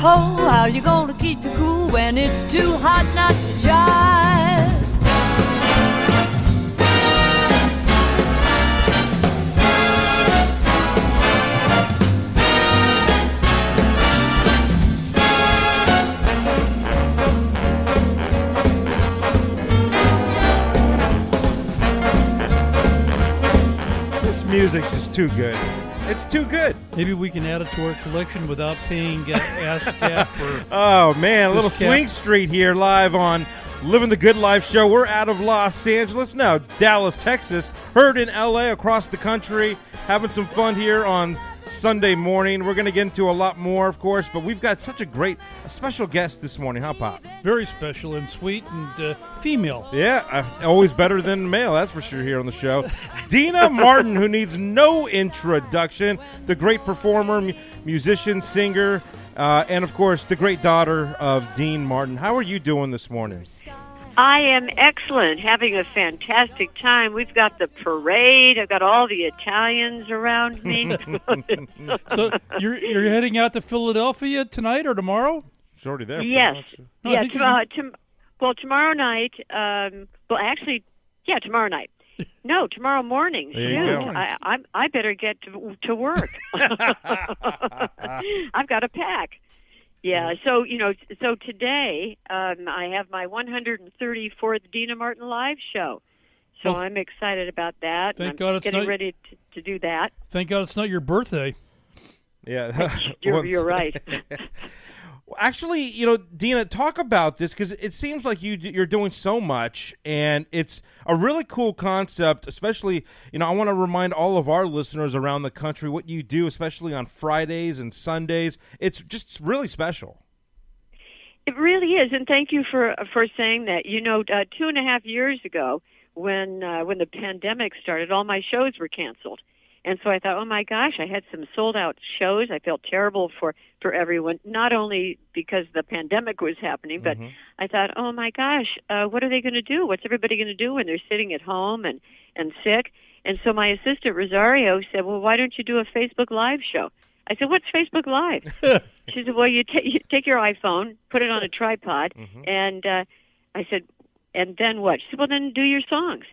ho, how you gonna keep you cool when it's too hot not to jive? This music's just too good. It's too good. Maybe we can add it to our collection without paying uh, ASCAP Oh man, a little cat- swing street here live on Living the Good Life show. We're out of Los Angeles, no, Dallas, Texas. Heard in LA across the country, having some fun here on Sunday morning. We're going to get into a lot more, of course, but we've got such a great, a special guest this morning, huh, Pop? very special and sweet and uh, female. Yeah, uh, always better than male, that's for sure, here on the show. Dina Martin, who needs no introduction, the great performer, mu- musician, singer, uh, and of course, the great daughter of Dean Martin. How are you doing this morning? I am excellent, having a fantastic time. We've got the parade. I've got all the Italians around me. So you're you're heading out to Philadelphia tonight or tomorrow? She's already there. yes. No, yeah. think uh, tom- well, tomorrow night. Um, well, actually, yeah, tomorrow night. No, tomorrow morning. There you I, I, I better get to, to work. I've got to pack. Yeah, so you know, so today um, I have my 134th Dina Martin live show. So Well, I'm excited about that. thank I'm God it's getting not- ready to, to do that. Thank God it's not your birthday. Yeah. You're, you're right. Actually, you know, Dina, talk about this because it seems like you you're doing so much, and it's a really cool concept. Especially, you know, I want to remind all of our listeners around the country what you do, especially on Fridays and Sundays. It's just really special. It really is, and thank you for for saying that. You know, uh, two and a half years ago, when uh, when the pandemic started, all my shows were canceled, and so I thought, oh my gosh, I had some sold out shows. I felt terrible for for everyone, not only because the pandemic was happening, but I thought, oh my gosh, uh, what are they going to do? What's everybody going to do when they're sitting at home and and sick? And so my assistant Rosario said, well, why don't you do a Facebook Live show? I said, what's Facebook Live? She said, "Well, you, ta you take your iPhone, put it on a tripod, and uh, I said, and then what?" She said, "Well, then do your songs."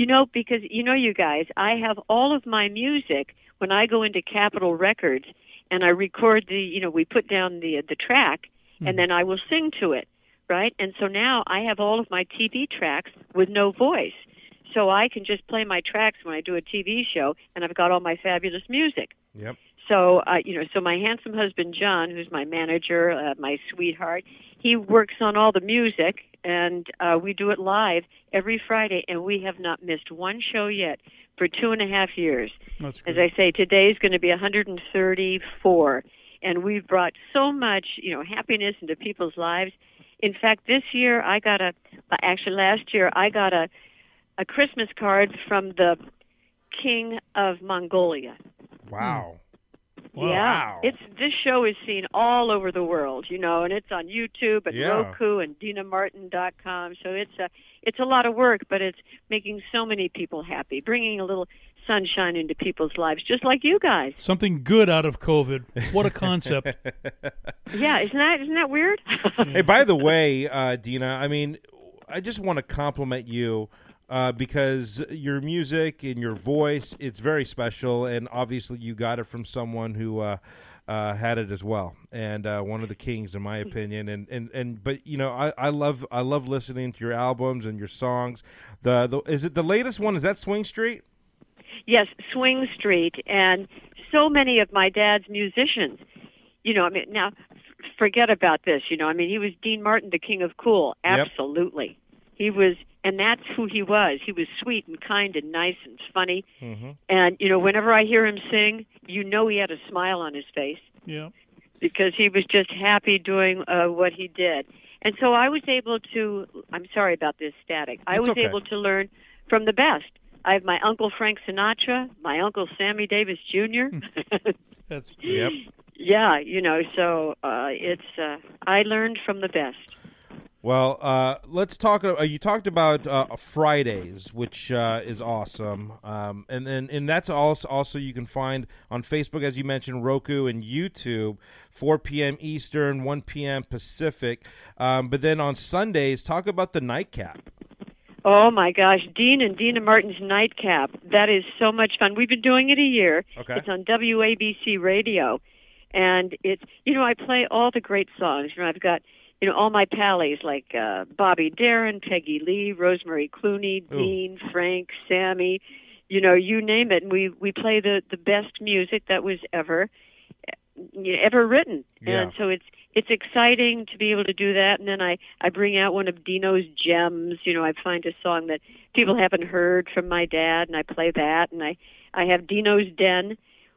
You know, because you know, you guys, I have all of my music when I go into Capitol Records and I record the, you know, we put down the the track, and then I will sing to it, right? And so now I have all of my TV tracks with no voice, so I can just play my tracks when I do a TV show, and I've got all my fabulous music. Yep. So, uh, you know, so my handsome husband John, who's my manager, uh, my sweetheart, he works on all the music, and uh, we do it live every Friday, and we have not missed one show yet for two and a half years. That's As. I say, today is going to be 134, and we've brought so much, you know, happiness into people's lives. In fact, this year I got a, actually last year I got a, a Christmas card from the King of Mongolia. Wow. Wow. Yeah, it's this show is seen all over the world, you know, and it's on YouTube and Yeah. Roku and DinaMartin.com. So it's a it's a lot of work, but it's making so many people happy, bringing a little sunshine into people's lives, just like you guys. Something good out of COVID. What a concept. Yeah, isn't that isn't that weird? Hey, by the way, uh, Dina, I mean, I just want to compliment you uh, because your music and your voice, it's very special, and obviously you got it from someone who uh, uh, had it as well, and uh, one of the kings, in my opinion. And, and, and but you know, I, I love I love listening to your albums and your songs. The, the is it the latest one? Is that Swing Street? yes, Swing Street, and so many of my dad's musicians. You know, I mean, now forget about this. You know, I mean, he was Dean Martin, the king of cool. Yep. Absolutely, he was, and that's who he was. He was sweet and kind and nice and funny. Mm-hmm. And you know, whenever I hear him sing, you know he had a smile on his face Yeah. because he was just happy doing uh, what he did. And so I was able to. I'm sorry about this static. I It's was okay. able to learn from the best. I have my uncle Frank Sinatra, my uncle Sammy Davis Jr. That's Yep. yeah, you know, so uh, it's. Uh, I learned from the best. Well, uh, let's talk. Uh, you talked about uh, Fridays, which uh, is awesome, um, and then and that's also also you can find on Facebook, as you mentioned, Roku and YouTube, 4 p.m. Eastern, 1 p.m. Pacific. Um, but then on Sundays, talk about the nightcap. Oh my gosh, Dean and Dina Martin's Nightcap. That is so much fun. We've been doing it a year. Okay. It's on WABC radio. And it's you know, I play all the great songs. You know, I've got you know, all my pallies like uh Bobby Darin, Peggy Lee, Rosemary Clooney, Ooh. Dean, Frank, Sammy, you know, you name it. And we we play the the best music that was ever know, ever written. Yeah. And so it's it's exciting to be able to do that and then I I bring out one of Dino's gems, you know, I find a song that people haven't heard from my dad and I play that and I I have Dino's Den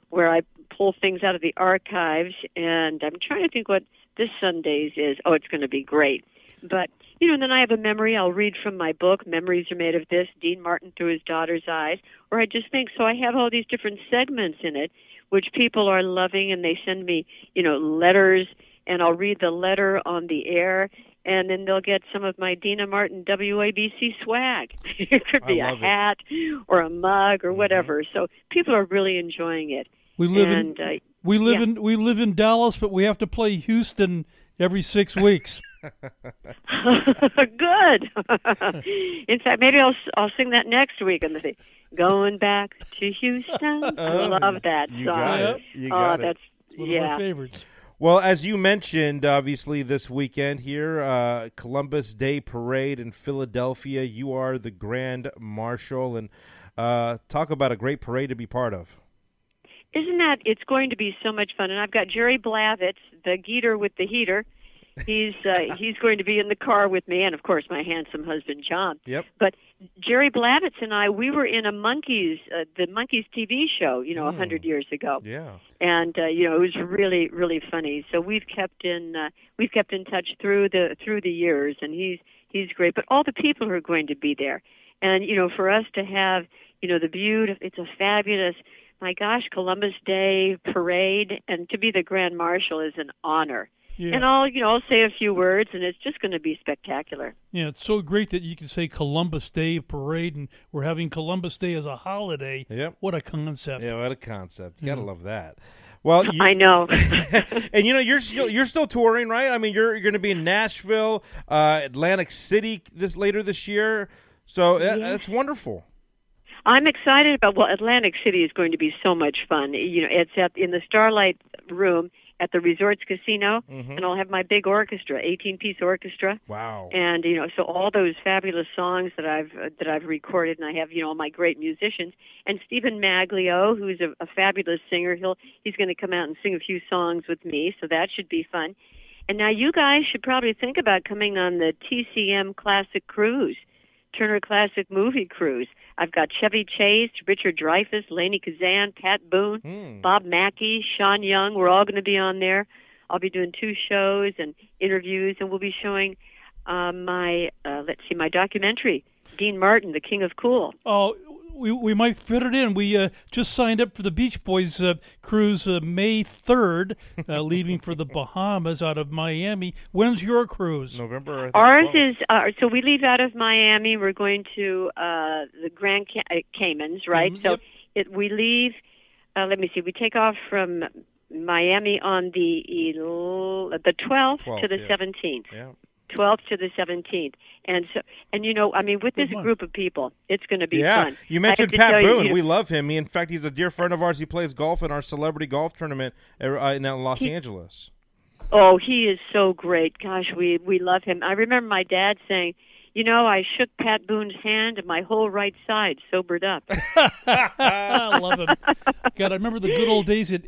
where I pull things out of the archives and I'm trying to think what this Sunday's is. Oh, it's going to be great. But you know, and then I have a memory. I'll read from my book, Memories Are Made of This, Dean Martin Through His Daughter's Eyes, or I just think so. I have all these different segments in it, which people are loving, and they send me, you know, letters, and I'll read the letter on the air, and then they'll get some of my Dina Martin WABC swag. it could be a love it. hat or a mug or whatever. So people are really enjoying it. We live and in uh, we live yeah. in we live in Dallas, but we have to play Houston every six weeks. Good. In fact, maybe I'll I'll sing that next week on the thing. Going back to Houston. I Oh, love that you song. got it. You oh, got it. that's It's one of yeah. favorites. Well, as you mentioned, obviously this weekend here, uh, Columbus Day Parade in Philadelphia. You are the Grand Marshal, and uh, talk about a great parade to be part of. Isn't that? It's going to be so much fun. And I've got Jerry Blavitz, the Geator with the heater. He's uh, he's going to be in the car with me, and of course my handsome husband John. Yep. But Jerry Blavitz and I, we were in a Monkees, uh, the Monkees TV show, you know, a Mm. hundred years ago. Yeah. and uh, you know it was really really funny. So we've kept in uh, we've kept in touch through the through the years, and he's he's great. But all the people who are going to be there, and you know for us to have you know the beautiful, it's a fabulous. My gosh, Columbus Day parade, and to be the Grand Marshal is an honor. Yeah. And I'll you know I'll say a few words, and it's just going to be spectacular. Yeah, it's so great that you can say Columbus Day parade, and we're having Columbus Day as a holiday. Yep. What a concept! Yeah, what a concept! You gotta love that. Well, you, I know. and you know you're still you're still touring, right? I mean, you're you're going to be in Nashville, uh, Atlantic City this later this year. So that, Yes. that's wonderful. I'm excited about well, Atlantic City is going to be so much fun. You know, it's at in the Starlight Room at the Resorts Casino, and I'll have my big orchestra, 18-piece orchestra, Wow. and you know, so all those fabulous songs that I've uh, that I've recorded, and I have you know all my great musicians, and Stephen Maglio, who's a, a fabulous singer. He'll he's going to come out and sing a few songs with me, so that should be fun. And now you guys should probably think about coming on the TCM Classic Cruise. Turner Classic Movie Cruise. I've got Chevy Chase, Richard Dreyfuss, Lainie Kazan, Pat Boone, Hmm. Bob Mackie, Sean Young. We're all going to be on there. I'll be doing two shows and interviews, and we'll be showing uh, my uh, let's see, my documentary, Dean Martin, the King of Cool. Oh, we we might fit it in. We uh, just signed up for the Beach Boys uh, cruise uh, May third, uh, leaving for the Bahamas out of Miami. When's your cruise? November. I think, Ours 12th. is uh, so we leave out of Miami. We're going to uh, the Grand Ca- uh, Caymans, right? Cayman, so yep. it, we leave. Uh, let me see. We take off from Miami on the el- the 12th, to the yeah. 17th. Yeah. 12th to the 17th. And so, and you know, I mean, with this group of people, it's going to be Yeah, fun. you mentioned Pat tell you, Boone. you know, we love him. He, in fact, he's a dear friend of ours. He plays golf in our celebrity golf tournament uh, in Los He- Angeles. Oh, he is so great. Gosh, we we love him. I remember my dad saying, "You know, I shook Pat Boone's hand and my whole right side sobered up." I love him. God, I remember the good old days at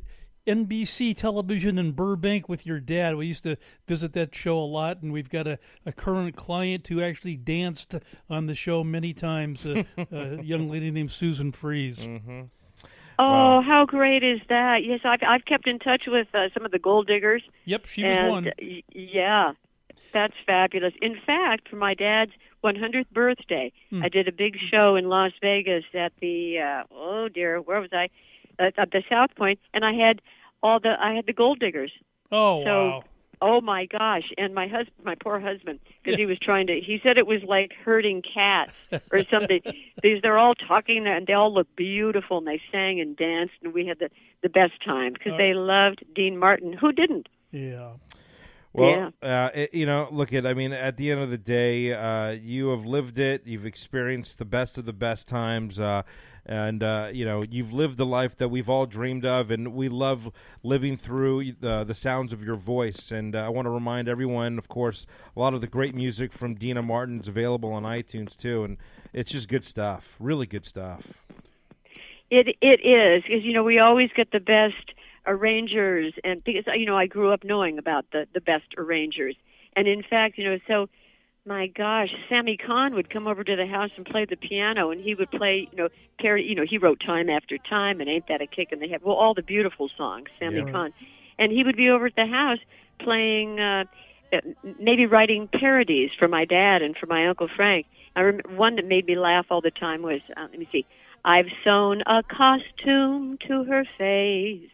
NBC television in Burbank with your dad. We used to visit that show a lot, and we've got a, a current client who actually danced on the show many times. A, a young lady named Susan Fries. Oh, how great is that? Yes, I've I've kept in touch with uh, some of the gold diggers. Yep, she was and one. y- yeah, that's fabulous. In fact, for my dad's 100th birthday, Hmm. I did a big show in Las Vegas at the uh, oh dear, where was I? At, at the South Point, and I had all the I had the gold diggers. Oh so wow! Oh my gosh! And my husband, my poor husband, because he was trying to. He said it was like herding cats or something. These they're all talking and they all look beautiful and they sang and danced and we had the the best time because Oh. they loved Dean Martin. Who didn't? Yeah. Well, uh, it, you know, look at. I mean, at the end of the day, uh, you have lived it. You've experienced the best of the best times, uh, and uh, you know, you've lived the life that we've all dreamed of, and we love living through the the sounds of your voice. And uh, I want to remind everyone, of course, a lot of the great music from Dina Martin's available on iTunes too, and it's just good stuff. Really good stuff. It it is because you know we always get the best arrangers, and because you know I grew up knowing about the the best arrangers, and in fact, you know, so my gosh, Sammy Cahn would come over to the house and play the piano, and he would play, you know, parody. You know, he wrote "Time After Time" and "Ain't That a Kick in the Head." Well, all the beautiful songs, Sammy Yeah. Cahn, and he would be over at the house playing. Uh, uh, maybe writing parodies for my dad and for my uncle Frank. I remember one that made me laugh all the time was uh, let me see. I've sewn a costume to her face.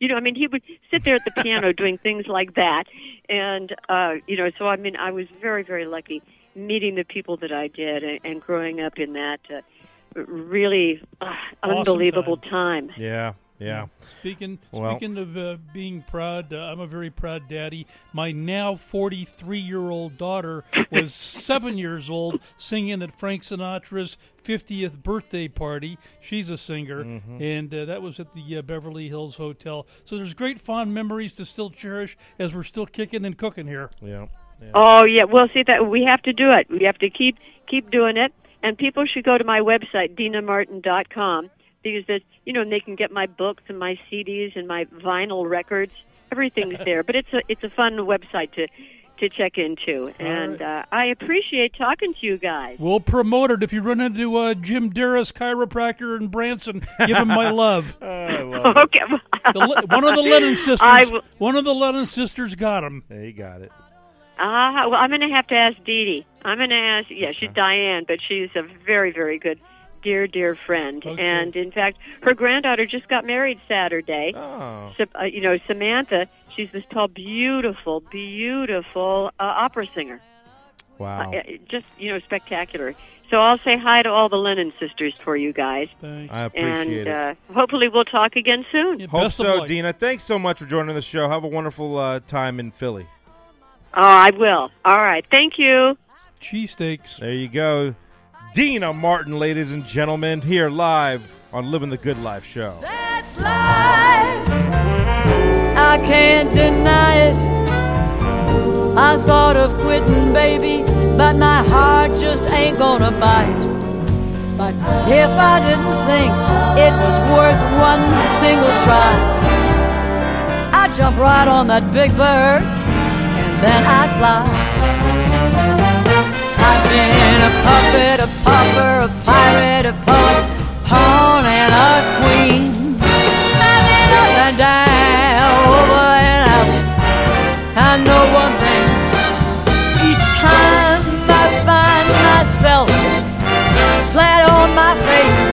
You know, I mean, he would sit there at the piano doing things like that, and uh, you know, so I mean, I was very, very lucky meeting the people that I did and, and growing up in that uh, really uh, Awesome unbelievable time. Yeah, yeah. Speaking Well- speaking of uh, being proud, uh, I'm a very proud daddy. My now 43 year old daughter was seven years old, singing at Frank Sinatra's 50th birthday party. She's a singer, and uh, that was at the uh, Beverly Hills Hotel. So there's great fond memories to still cherish as we're still kicking and cooking here. Yeah. yeah. Oh yeah, well see that we have to do it. We have to keep keep doing it, and people should go to my website dinamartin.com because that you know and they can get my books and my CDs and my vinyl records. Everything's there, but it's a it's a fun website to to check into, and uh, I appreciate talking to you guys. We'll promote it if you run into uh, Jim Darris, chiropractor in Branson. Give him my love. I love. Okay, The, one of the Lennon sisters. I One of the Lennon sisters got him. There you got it. Ah, well, I'm going to have to ask Dee Dee. I'm going to ask, yeah, she's Diane, but she's a very, very good, dear, dear friend. Okay. And in fact, her granddaughter just got married Saturday. Oh, Sa- uh, you know, Samantha, she's this tall, beautiful, beautiful uh, opera singer. wow. Uh, just, you know, spectacular. So I'll say hi to all the Lennon sisters for you guys. Thanks. I appreciate and it. uh, hopefully we'll talk again soon. Yeah, Hope so, luck. Dina. Thanks so much for joining the show. Have a wonderful uh, time in Philly. Oh, I will. All right. Thank you. Cheesesteaks. There you go. Dina Martin, ladies and gentlemen, here live on Living the Good Life show. That's life. I can't deny it. I thought of quitting, baby, but my heart just ain't gonna bite. But if I didn't think it was worth one single try, I'd jump right on that big bird and then I'd fly. I've been a lover, a pirate, a poet, pawn, and a queen.